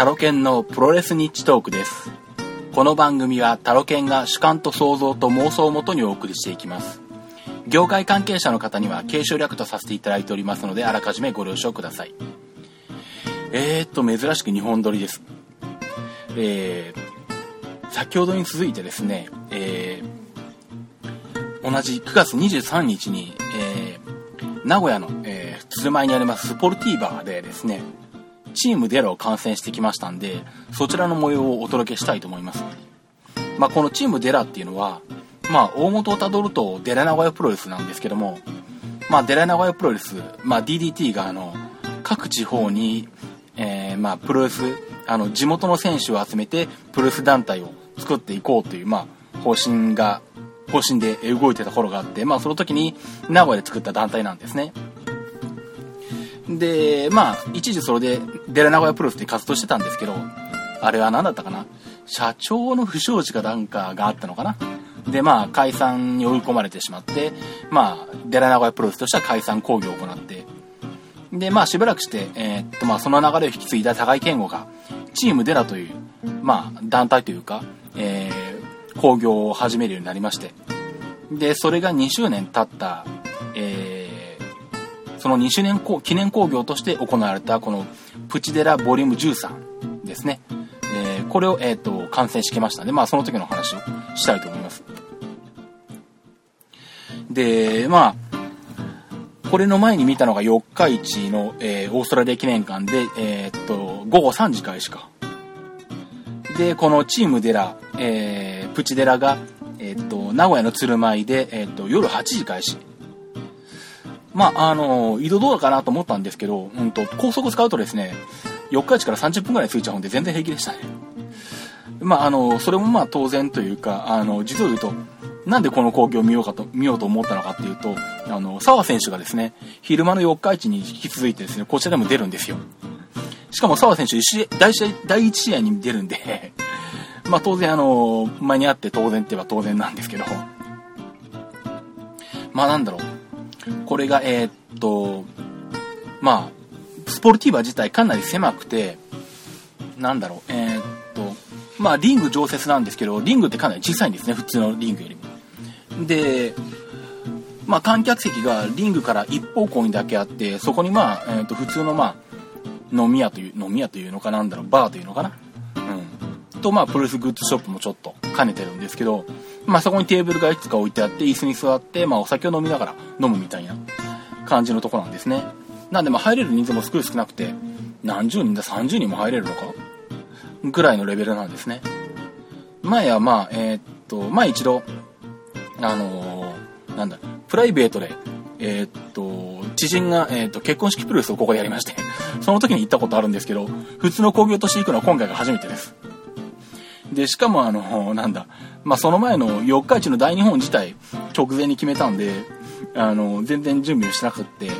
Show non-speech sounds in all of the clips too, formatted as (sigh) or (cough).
タロケンのプロレスニッチトークです。この番組はタロケンが主観と想像と妄想をもとにお送りしていきます。業界関係者の方には継承略とさせていただいておりますので、あらかじめご了承ください。えー、っと、珍しく日本撮りです。えー、先ほどに続いてですね、えー、同じ9月23日に、えー、名古屋の、えー、鶴舞にありますスポルティーバーでですね、チームデラを観戦してきましたんで、そちらの模様をお届けしたいと思います。まあ、このチームデラっていうのは、まあ、大元をたどるとデラ名古屋プロレスなんですけども、まあ、デラ名古屋プロレス、まあ、DDT があの、各地方に、えー、まあ、プロレス、あの、地元の選手を集めて、プロレス団体を作っていこうという、まあ、方針が、方針で動いてた頃があって、まあ、その時に名古屋で作った団体なんですね。で、まあ、一時それで、デラ名古屋プロレスで活動してたんですけど、あれは何だったかな？社長の不祥事かなんかがあったのかな？で、まあ、解散に追い込まれてしまって、まあ、デラ名古屋プロレスとしては解散工業を行って、で、まあ、しばらくして、えーっと、まあ、その流れを引き継いだ高井健吾が、チームデラという、まあ、団体というか、えー、工業を始めるようになりまして、で、それが2周年経った、えー、その2周年記念工業として行われた、この、プチデラボリューム13ですね。えー、これを、えーと、完成してきましたので、まあ、その時の話をしたいと思います。で、まあ、これの前に見たのが四日市の、えー、オーストラリア記念館で、えっと、午後3時開始か。で、このチームデラ、えー、プチデラが、えっと、名古屋の鶴舞で、えーっと、夜8時開始。まあ、あの、移動どうかなと思ったんですけど、うんと、高速使うとですね、四日市から30分くらい着いちゃうんで全然平気でしたね。まあ、あの、それもまあ当然というか、あの、実を言うと、なんでこの興行を見ようかと、見ようと思ったのかっていうと、あの、沢選手がですね、昼間の四日市に引き続いてですね、こちらでも出るんですよ。しかも沢選手一試合第一試合に出るんで、(laughs) まあ当然あの、前にあって当然って言えば当然なんですけど、まあなんだろう。これが、えーっと、まあ、スポルティーバ自体かなり狭くて、なんだろう、えーっと、まあリング常設なんですけど、リングってかなり小さいんですね、普通のリングよりも。で、まあ観客席がリングから一方向にだけあって、そこにまあ、えーっと、普通のまあ、飲み屋という、飲み屋というのかなんだろう、バーというのかな。うん。と、まあ、プロレスグッズショップもちょっと兼ねてるんですけど、まあそこにテーブルがいくつか置いてあって、椅子に座って、まあお酒を飲みながら飲むみたいな感じのとこなんですね。なんでまあ入れる人数も少少なくて、何十人だ、30人も入れるのかぐらいのレベルなんですね。前はまあ、えーっと、前一度、あのーなんだ、プライベートで、えーっと、知人が、えーっと、結婚式プロレスをここでやりまして、(laughs) その時に行ったことあるんですけど、普通の工業として行くのは今回が初めてです。で、しかもあの、なんだ、まあ、その前の四日市の大日本自体、直前に決めたんで、あの、全然準備をしてなくって、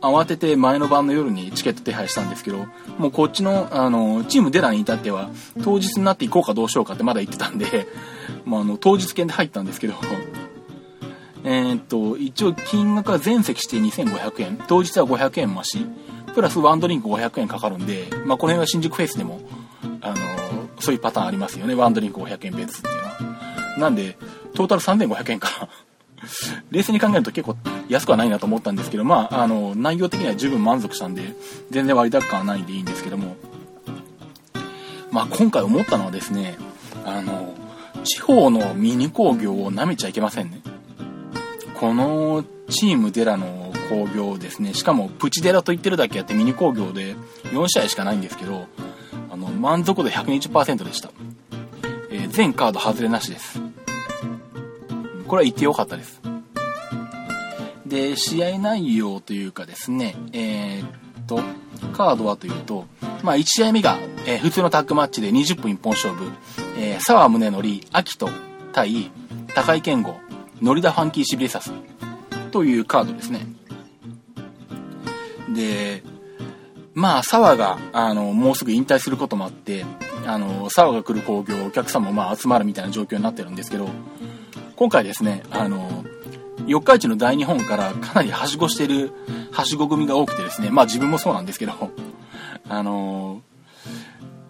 慌てて前の晩の夜にチケット手配したんですけど、もうこっちの、あの、チームデラに至っては、当日になって行こうかどうしようかってまだ言ってたんで、まあ、あの、当日券で入ったんですけど、(laughs) えーっと、一応金額は全席して2500円、当日は500円増し、プラスワンドリンク500円かかるんで、まあ、この辺は新宿フェイスでも、あの、そういうパターンありますよね。ワンドリンク500円別っていうのは。なんで、トータル3500円か。(laughs) 冷静に考えると結構安くはないなと思ったんですけど、まあ、あの、内容的には十分満足したんで、全然割高感はないんでいいんですけども、まあ、今回思ったのはですね、あの、地方のミニ工業を舐めちゃいけませんね。このチームデラの工業ですね、しかもプチデラと言ってるだけあってミニ工業で4試合しかないんですけど、あの、満足度120%でした。えー全カード外れなしです。これは言ってよかったです。で、試合内容というかですね、えーっと、カードはというと、まあ1試合目が、えー普通のタッグマッチで20分一本勝負、えー、沢宗則、秋人対高井健吾、ノリダファンキーシビレサスというカードですね。で、まあ、沢が、あの、もうすぐ引退することもあって、あの、沢が来る工業、お客さんもまあ集まるみたいな状況になってるんですけど、今回ですね、あの、四日市の大日本からかなりはしごしてる、はしご組が多くてですね、まあ自分もそうなんですけど、あの、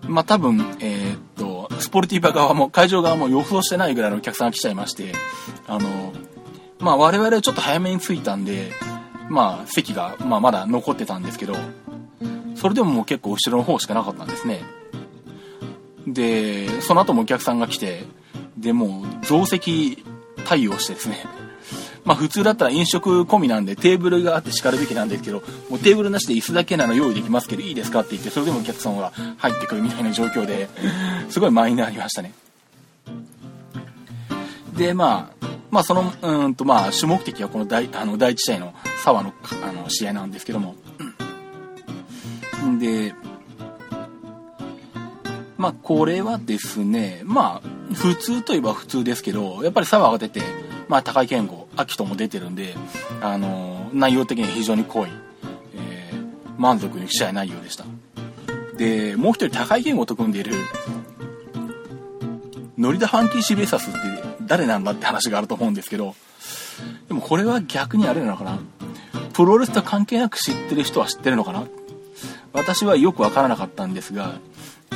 まあ多分、えー、っと、スポルティーバ側も、会場側も予想してないぐらいのお客さんが来ちゃいまして、あの、まあ我々はちょっと早めに着いたんで、まあ席が、まあ、まだ残ってたんですけど、それでももう結構後ろの方しかなかったんですね。で、その後もお客さんが来て、で、もう増席対応してですね、(laughs) まあ普通だったら飲食込みなんでテーブルがあって叱るべきなんですけど、もうテーブルなしで椅子だけなら用意できますけどいいですかって言って、それでもお客さんが入ってくるみたいな状況で、(laughs) すごい満員になりましたね。で、まあ、まあその、うんとまあ主目的はこの第あの第1試合の沢のあの試合なんですけども、で、まあこれはですね、まあ普通といえば普通ですけど、やっぱり沢が出て、まあ高い健吾、秋人も出てるんで、あの、内容的に非常に濃い、えー、満足に試合内容でした。で、もう一人高い健吾と組んでいる、ノリダ・ファンキー・シベサスって誰なんだって話があると思うんですけど、でもこれは逆にあれなのかなプロレスと関係なく知ってる人は知ってるのかな私はよくわからなかったんですが、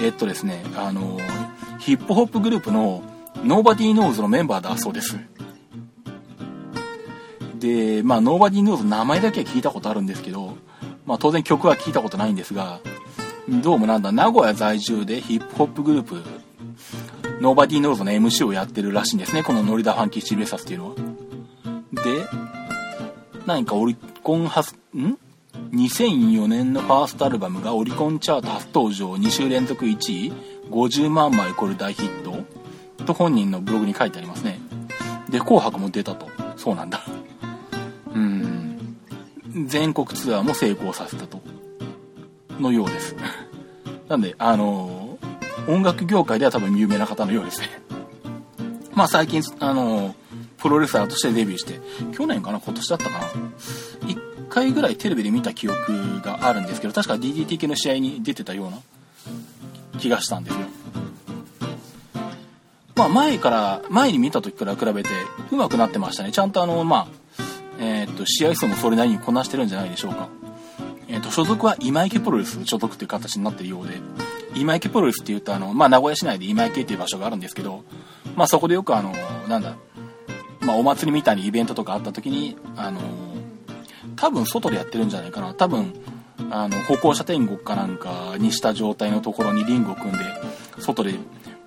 えっとですね、あの、ヒップホップグループの Nobody Knows のメンバーだそうです。で、まあ、Nobody Knows 名前だけは聞いたことあるんですけど、まあ、当然曲は聞いたことないんですが、どうもなんだ、名古屋在住でヒップホップグループ、Nobody Knows の MC をやってるらしいんですね、このノリダ・ファンキー・シルベサスっていうのは。で、何かオリコン初、ん？2004年のファーストアルバムがオリコンチャート初登場。2週連続1位。50万枚超える大ヒット。と本人のブログに書いてありますね。で紅白も出たと。そうなんだ。うん。全国ツアーも成功させたと。のようです。なんであの音楽業界では多分有名な方のようですね。まあ最近あのプロレスラーとしてデビューして去年かな？今年だったかな？回ぐらいテレビで見た記憶があるんですけど確か DDT 系の試合に出てたような気がしたんですよ。まあ前から前に見た時から比べて上手くなってましたね。ちゃんとあのまあえ、っと試合数もそれなりにこなしてるんじゃないでしょうか。え、っと所属は今池プロレス所属っていう形になってるようで今池プロレスっていうとあの、まあ、名古屋市内で今池っていう場所があるんですけど、まあ、そこでよくあのなんだ、まあ、お祭りみたいにイベントとかあった時にあの多分外でやってるんじゃないかな。多分あの歩行者天国かなんかにした状態のところにリングを組んで外で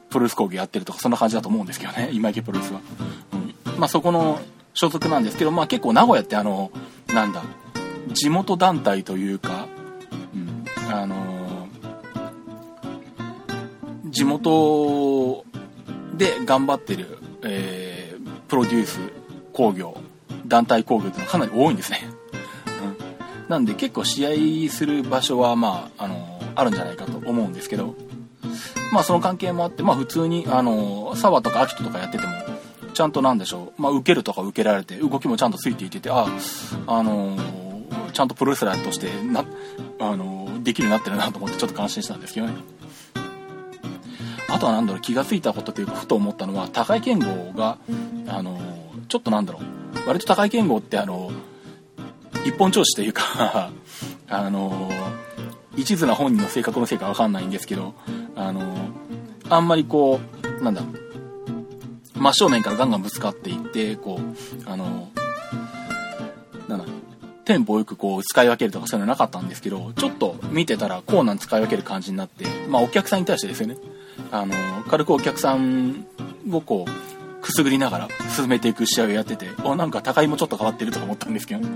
プロレス工芸やってるとかそんな感じだと思うんですけどね。(laughs) 今池プロレスは、うん、まあそこの所属なんですけどまあ結構名古屋ってあのなんだ地元団体というか、うん、あの地元で頑張ってる、えー、プロデュース工業団体工業っていうのはかなり多いんですね。なんで結構試合する場所はまあ、あのあるんじゃないかと思うんですけど、まあその関係もあって、まあ普通に、あの沢とか秋人とかやってても、ちゃんとなんでしょう、まあ受けるとか受けられて、動きもちゃんとついていてて、あ、あのちゃんとプロレスラーとしてな、あのできるようになってるなと思ってちょっと感心したんですけどね。あとは何だろう、気が付いたことというか、ふと思ったのは、高井健吾が、あのちょっとなんだろう、割と高井健吾ってあの一本調子というか (laughs) あの一途な本人の性格のせいか分かんないんですけどあのあんまりこうなんだ真正面からガンガンぶつかっていってこうあのなんだテンポよくこう使い分けるとかそういうのなかったんですけどちょっと見てたらコーナー使い分ける感じになってまあお客さんに対してですよね。あの軽くお客さんをこうくすぐりながら進めていく試合をやってておなんか高いもちょっと変わってるとか思ったんですけど、ね、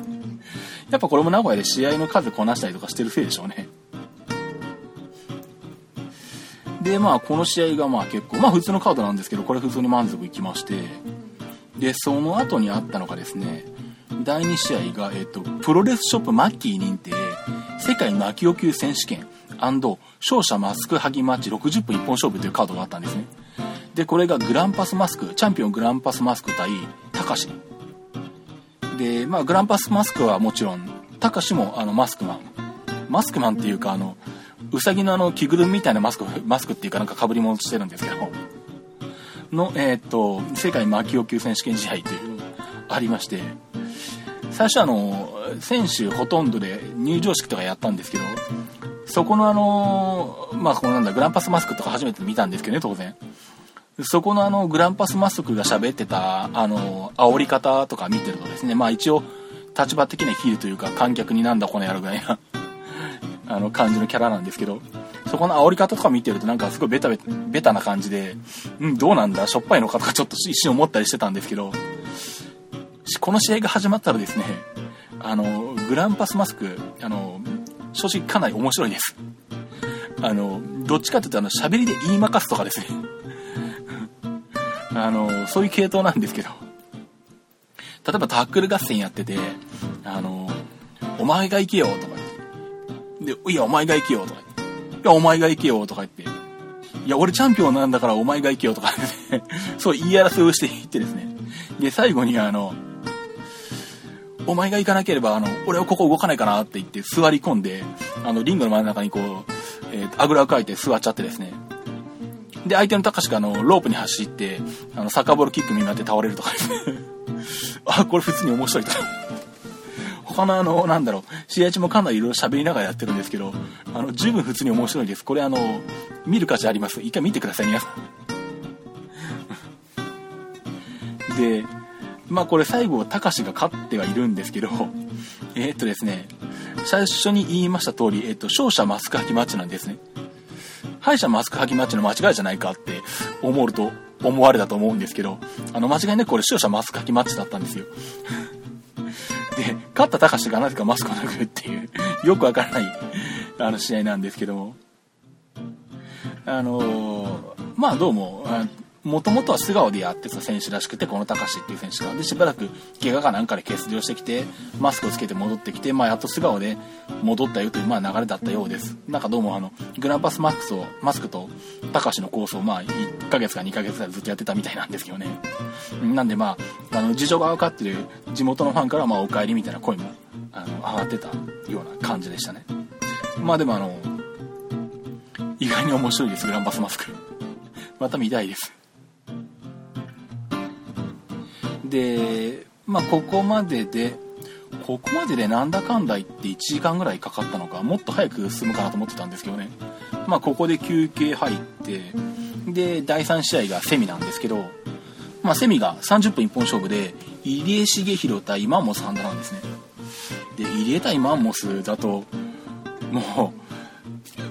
やっぱこれも名古屋で試合の数こなしたりとかしてるせいでしょうね。で、まあ、この試合がまあ結構、まあ普通のカードなんですけど、これ普通に満足いきまして、で、その後にあったのがですね、第2試合が、えっと、プロレスショップマッキー認定、世界マキオ級選手権勝者マスクハギマッチ60分一本勝負というカードがあったんですね。で、これがグランパスマスク、チャンピオングランパスマスク対、たかし。で、まあ、グランパスマスクはもちろん、たかしもあのマスクマン。マスクマンっていうか、あの、うさぎのあの着ぐるみみたいなマスク、マスクっていうかなんか被り物してるんですけど、の、えー、っと、世界魔球級選手権試合というありまして、最初あの、選手ほとんどで入場式とかやったんですけど、そこのあの、まあ、このなんだ、グランパスマスクとか初めて見たんですけどね、当然。そこのあの、グランパスマスクが喋ってた、あの、煽り方とか見てるとですね、まあ一応、立場的なヒールというか、観客になんだこの野郎ぐらいな (laughs) あの、感じのキャラなんですけど、そこの煽り方とか見てるとなんかすごいベタベタ、な感じで、うん、どうなんだ、しょっぱいのかとかちょっと一瞬思ったりしてたんですけど、この試合が始まったらですね、あの、グランパスマスク、あの、正直かなり面白いです。あの、どっちかっていうと、あの、喋りで言いまかすとかですね。あの、そういう系統なんですけど。例えばタックル合戦やってて、あの、お前が行けよとか言って。で、いや、お前が行けよとか言って。いや、お前が行けよとか言って。いや、俺チャンピオンなんだからお前が行けよとかね、そう言い争いをしていってですね。で、最後にあの、お前が行かなければ、あの、俺はここ動かないかなって言って座り込んで、あの、リングの真ん中にこう、えー、あぐらをかいて座っちゃってですね。で、相手の高志があの、ロープに走って、あの、サッカーボールキックになって倒れるとかですね。(laughs) あ、これ普通に面白いと。他のあの、なんだろう、試合中もかなりいろいろ喋りながらやってるんですけど、あの、十分普通に面白いです。これあの、見る価値あります。一回見てください、皆さん。で、まあこれ最後、たかしが勝ってはいるんですけど、えー、っとですね、最初に言いました通り、えー、っと、勝者マスク履きマッチなんですね。歯医者マスク履きマッチの間違いじゃないかって思うと、思われたと思うんですけど、あの、間違いなくこれ勝者マスク履きマッチだったんですよ。(laughs) で、勝ったたかしがなぜかマスクを脱ぐっていう、よくわからない、あの、試合なんですけども、あのー、まあどうも、もともとは素顔でやってた選手らしくて、この高志っていう選手が。で、しばらく怪我かなんかで欠場してきて、マスクをつけて戻ってきて、まあ、やっと素顔で戻ったよという、まあ、流れだったようです。なんかどうもあの、グランパスマックスを、マスクと高志のコースを、まあ、1ヶ月か2ヶ月ぐらいずっとやってたみたいなんですけどね。なんでまあ、あの、事情が分かってる地元のファンから、まあ、お帰りみたいな声も、あの、上がってたような感じでしたね。まあでもあの、意外に面白いです、グランパスマスク。(laughs) また見たいです。で、まあ、ここまでで、ここまででなんだかんだ言って1時間ぐらいかかったのか、もっと早く進むかなと思ってたんですけどね。まあ、ここで休憩入って、で、第3試合がセミなんですけど、まあ、セミが30分一本勝負で、入江重弘対マンモスハンダなんですね。で、入江対マンモスだと、も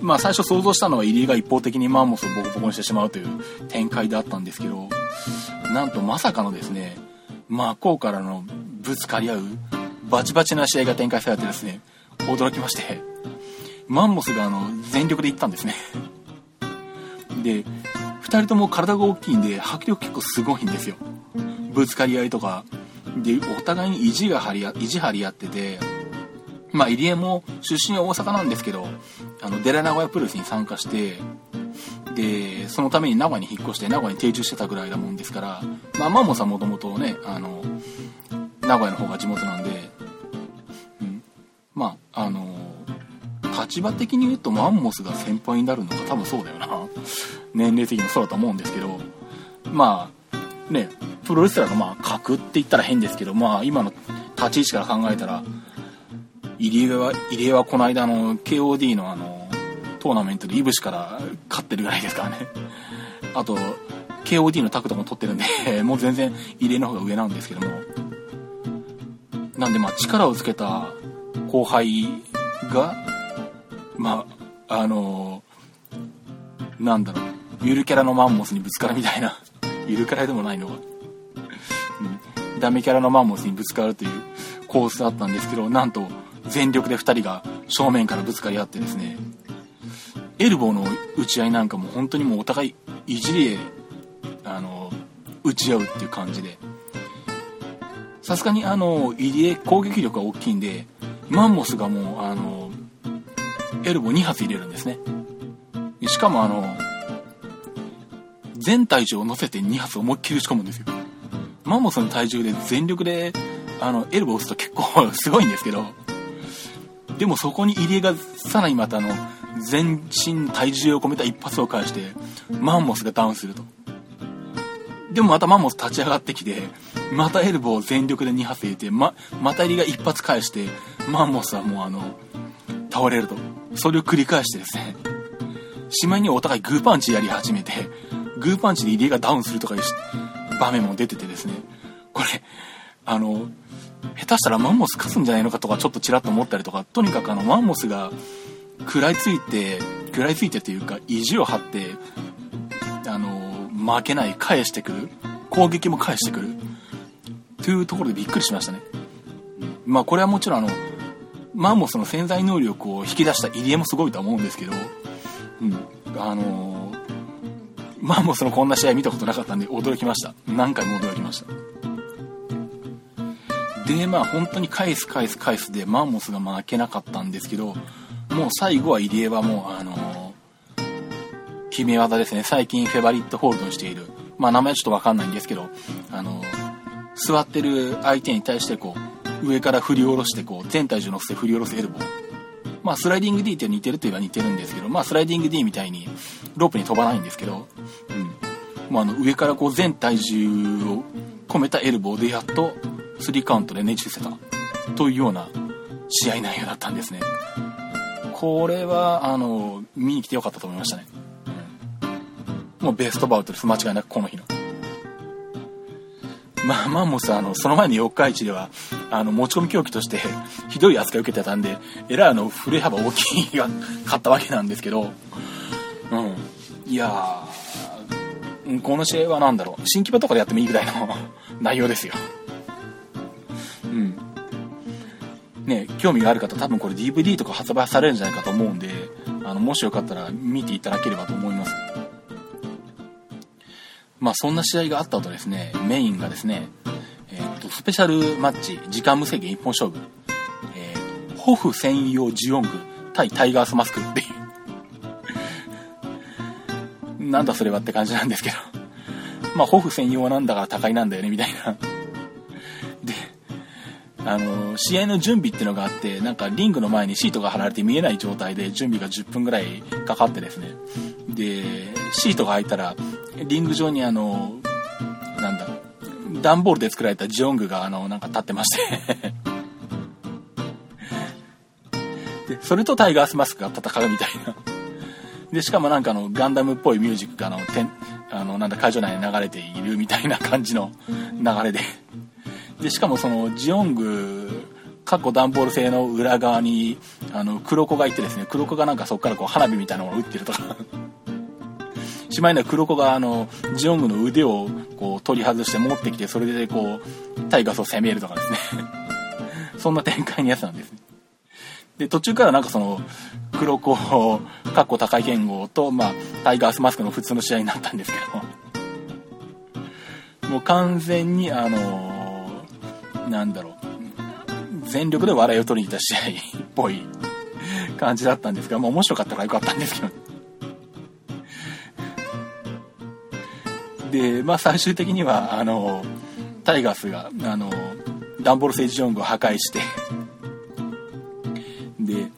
う、まあ最初想像したのは入江が一方的にマンモスをボコボコにしてしまうという展開であったんですけど、なんとまさかのですね、真っ向からのぶつかり合うバチバチな試合が展開されてですね、驚きまして、マンモスがあの全力で行ったんですね。で、2人とも体が大きいんで迫力結構すごいんですよ。ぶつかり合いとか。で、お互いに意地が張り合、意地張り合ってて、まあ、入江も出身は大阪なんですけど、あの、デラ名古屋プロレスに参加して、で、そのために名古屋に引っ越して名古屋に定住してたぐらいだもんですから、まあ、マンモさんもともとね、あの、名古屋の方が地元なんで、うん、まあ、あの、立場的に言うとマンモスが先輩になるのか多分そうだよな。(laughs) 年齢的にもそうだと思うんですけど、まあ、ね、プロレスラーのまあ格って言ったら変ですけど、まあ今の立ち位置から考えたら、入江は、入江はこの間の KOD のあの、トーナメントでイブシから勝ってるぐらいですからね。あと、KOD のタクトも取ってるんで (laughs) もう全然入江の方が上なんですけども。なんでまあ力をつけた後輩が、まあ、あのー、なんだろう、ゆるキャラのマンモスにぶつかるみたいな、(laughs) ゆるキャラでもないのは、うん、ダメキャラのマンモスにぶつかるというコースだったんですけど、なんと全力で2人が正面からぶつかり合ってですね、エルボーの打ち合いなんかも本当にもうお互いいじりで、あの、打ち合うっていう感じで。さすがにあの、入江攻撃力が大きいんで、マンモスがもう、あの、エルボー2発入れるんですね。しかもあの、全体重を乗せて2発思いっきり打ち込むんですよ。マンモスの体重で全力で、あの、エルボー打つと結構すごいんですけど、でもそこに入江がさらにまたあの、全身体重を込めた一発を返して、マンモスがダウンすると。でもまたマンモス立ち上がってきて、またエルボーを全力で2発入れて、ま、また入りが一発返して、マンモスはもうあの、倒れると。それを繰り返してですね、しまいにお互いグーパンチやり始めて、グーパンチで入江がダウンするとかいう場面も出ててですね、これ、あの、下手したらマンモス勝つんじゃないのかとかちょっとちらっと思ったりとか、とにかくあの、マンモスが食らいついて、食らいついてというか、意地を張って、あの、負けない、返してくる。攻撃も返してくる。というところでびっくりしましたね。まあこれはもちろんあの、マンモスの潜在能力を引き出した入江もすごいとは思うんですけど、うん、あのー、マンモスのこんな試合見たことなかったんで驚きました。何回も驚きました。で、まあ本当に返す返す返すでマンモスが負けなかったんですけど、もう最後は入江はもうあのー、決め技ですね。最近フェバリットホールドにしている。まあ名前ちょっとわかんないんですけど、あのー、座ってる相手に対してこう、上から振り下ろしてこう、全体重乗せて振り下ろすエルボー。まあスライディング D って似てるといえば似てるんですけど、まあスライディング D みたいにロープに飛ばないんですけど、うん。まああの上からこう全体重を込めたエルボーでやっと3カウントでねじ伏せたというような試合内容だったんですね。これは、あの、見に来てよかったと思いましたね。うん、もうベストバウトです。間違いなくこの日の。まあまあもさ、あの、その前に四日市では、あの、持ち込み競技としてひどい扱いを受けてたんで、えらいあの、振れ幅大きいが勝ったわけなんですけど、うん。いやー、この試合は何だろう、新規場とかでやってもいいぐらいの (laughs) 内容ですよ。ね、興味がある方多分これ DVD とか発売されるんじゃないかと思うんで、あの、もしよかったら見ていただければと思います。まあそんな試合があった後ですね、メインがですね、えー、っと、スペシャルマッチ、時間無制限一本勝負、えー、ホフ専用ジオング対タイガースマスクっていう。なんだそれはって感じなんですけど。まあ、ホフ専用なんだから高いなんだよね、みたいな。あの、試合の準備っていうのがあって、なんかリングの前にシートが貼られて見えない状態で準備が10分ぐらいかかってですね。で、シートが開いたら、リング上にあの、なんだ、段ボールで作られたジオングがあの、なんか立ってまして。で、それとタイガースマスクが戦うみたいな。で、しかもなんかあの、ガンダムっぽいミュージックがあの、てんあの、なんだ、会場内に流れているみたいな感じの流れで。で、しかもその、ジオング、過去段ボール製の裏側に、あの、黒子がいてですね、黒子がなんかそこからこう、花火みたいなのを打ってるとか。(laughs) しまいには黒子があの、ジオングの腕をこう取り外して持ってきて、それでこう、タイガースを攻めるとかですね。(laughs) そんな展開のやつなんですね。で、途中からなんかその、黒子、カッコ高い剣豪と、まあ、タイガースマスクの普通の試合になったんですけども。う完全にあのー、なんだろう、全力で笑いを取りに行った試合っぽい (laughs) 感じだったんですが、まあ面白かったからよかったんですけど、で、まあ最終的には、あの、タイガースが、あの、ダンボール政治ジジョングを破壊してで、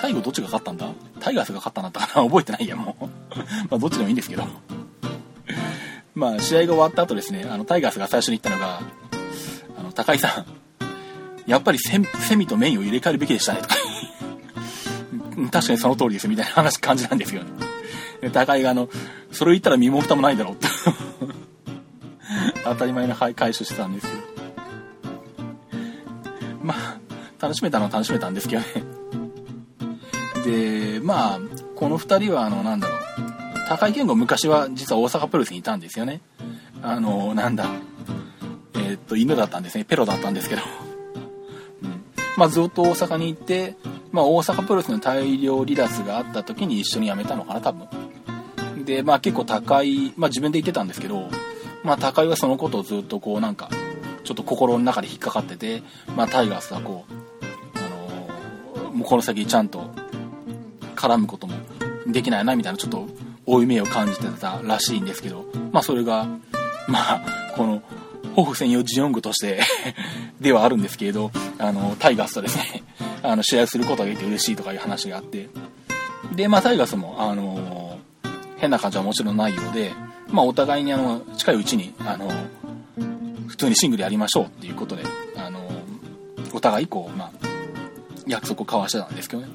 最後どっちが勝ったんだ？タイガースが勝ったんだったかな？覚えてないや、もう。(laughs) まあどっちでもいいんですけど。まあ試合が終わった後ですね、あのタイガースが最初に言ったのが、高井さん、やっぱりセミとメインを入れ替えるべきでしたねとか (laughs) 確かにその通りですみたいな話感じなんですよね。高井があの、それを言ったら身も蓋もないだろうって (laughs) 当たり前の回収してたんですけど。まあ、楽しめたのは楽しめたんですけどね。で、まあ、この2人は、あの、なんだろう。高井健吾昔は実は大阪プロレスにいたんですよね。あの、なんだ。と、犬だったんですね。ペロだったんですけど。うん。まあ、ずっと大阪に行って、まあ、大阪プロレスの大量離脱があった時に一緒に辞めたのかな、多分。で、まあ結構高い、まあ自分で言ってたんですけど、まあ高いはそのことをずっとこうなんか、ちょっと心の中で引っかかってて、まあタイガースはこう、あのー、もうこの先ちゃんと絡むこともできないなみたいなちょっと負い目を感じてたらしいんですけど、まあそれが、まあこの、ホフ専用ジオングとして (laughs) ではあるんですけれど、あの、タイガースとですね、(laughs) あの、試合することができて嬉しいとかいう話があって、で、まあタイガースも、あの変な感じはもちろんないようで、まあ、お互いにあの近いうちにあの普通にシングルやりましょうっていうことであのお互いこう、まあ、約束を交わしてたんですけどね。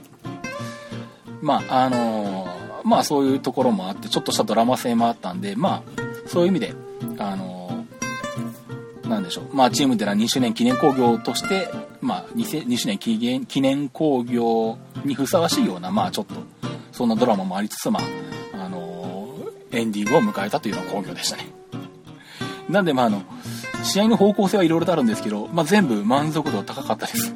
まあ、あの、まあそういうところもあって、ちょっとしたドラマ性もあったんで、まあ、そういう意味で、あの、なんでしょう。まあ、チームでは2周年記念興行として、まあ2、2周年記念記念興行にふさわしいような、まあちょっと、そんなドラマもありつつ、まあ、あのー、エンディングを迎えたというような興行でしたね。なんで、まあ、あの、試合の方向性はいろいろとあるんですけど、まあ、全部満足度高かったです。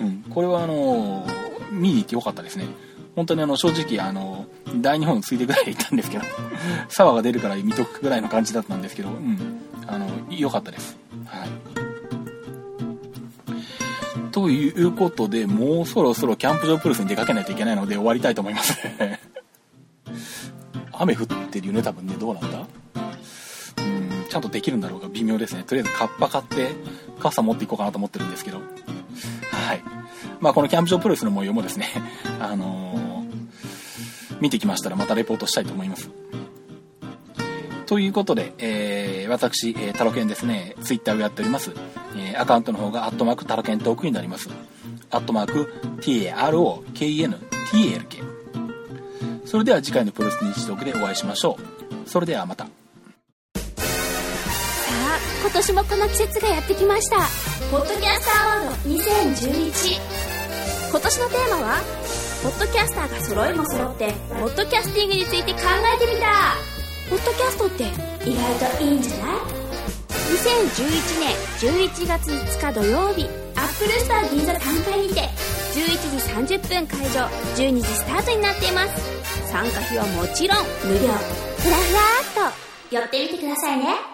うん。これは、あのー、見に行ってよかったですね。本当にあの、正直、あの、大日本ついてぐらい行ったんですけど、(laughs) サワーが出るから見とくぐらいの感じだったんですけど、うん。あの、良かったです。はい。ということで、もうそろそろキャンプ場プルスに出かけないといけないので終わりたいと思います (laughs) 雨降ってるよね、多分ね。どうなんだ？うん、ちゃんとできるんだろうか微妙ですね。とりあえずカッパ買って、傘持っていこうかなと思ってるんですけど。はい。まあ、このキャンプ場プロレスの模様もですね、あのー、見てきましたらまたレポートしたいと思います。ということで、えー、私、えー、タロケンですね、ツイッターをやっております。えー、アカウントの方が、アットマークタロケントークになります。アットマーク、TAROKEN、TALK。それでは次回のプロレス日トークでお会いしましょう。それではまた。さあ、今年もこの季節がやってきました。ポッドキャスターアワード2011。今年のテーマは、ポッドキャスターが揃いも揃って、ポッドキャスティングについて考えてみた。ポッドキャストって意外といいんじゃない ?2011 年11月5日土曜日、アップルスター銀座単体にて、11時30分会場、12時スタートになっています。参加費はもちろん無料。ふらふらーっと寄ってみてくださいね。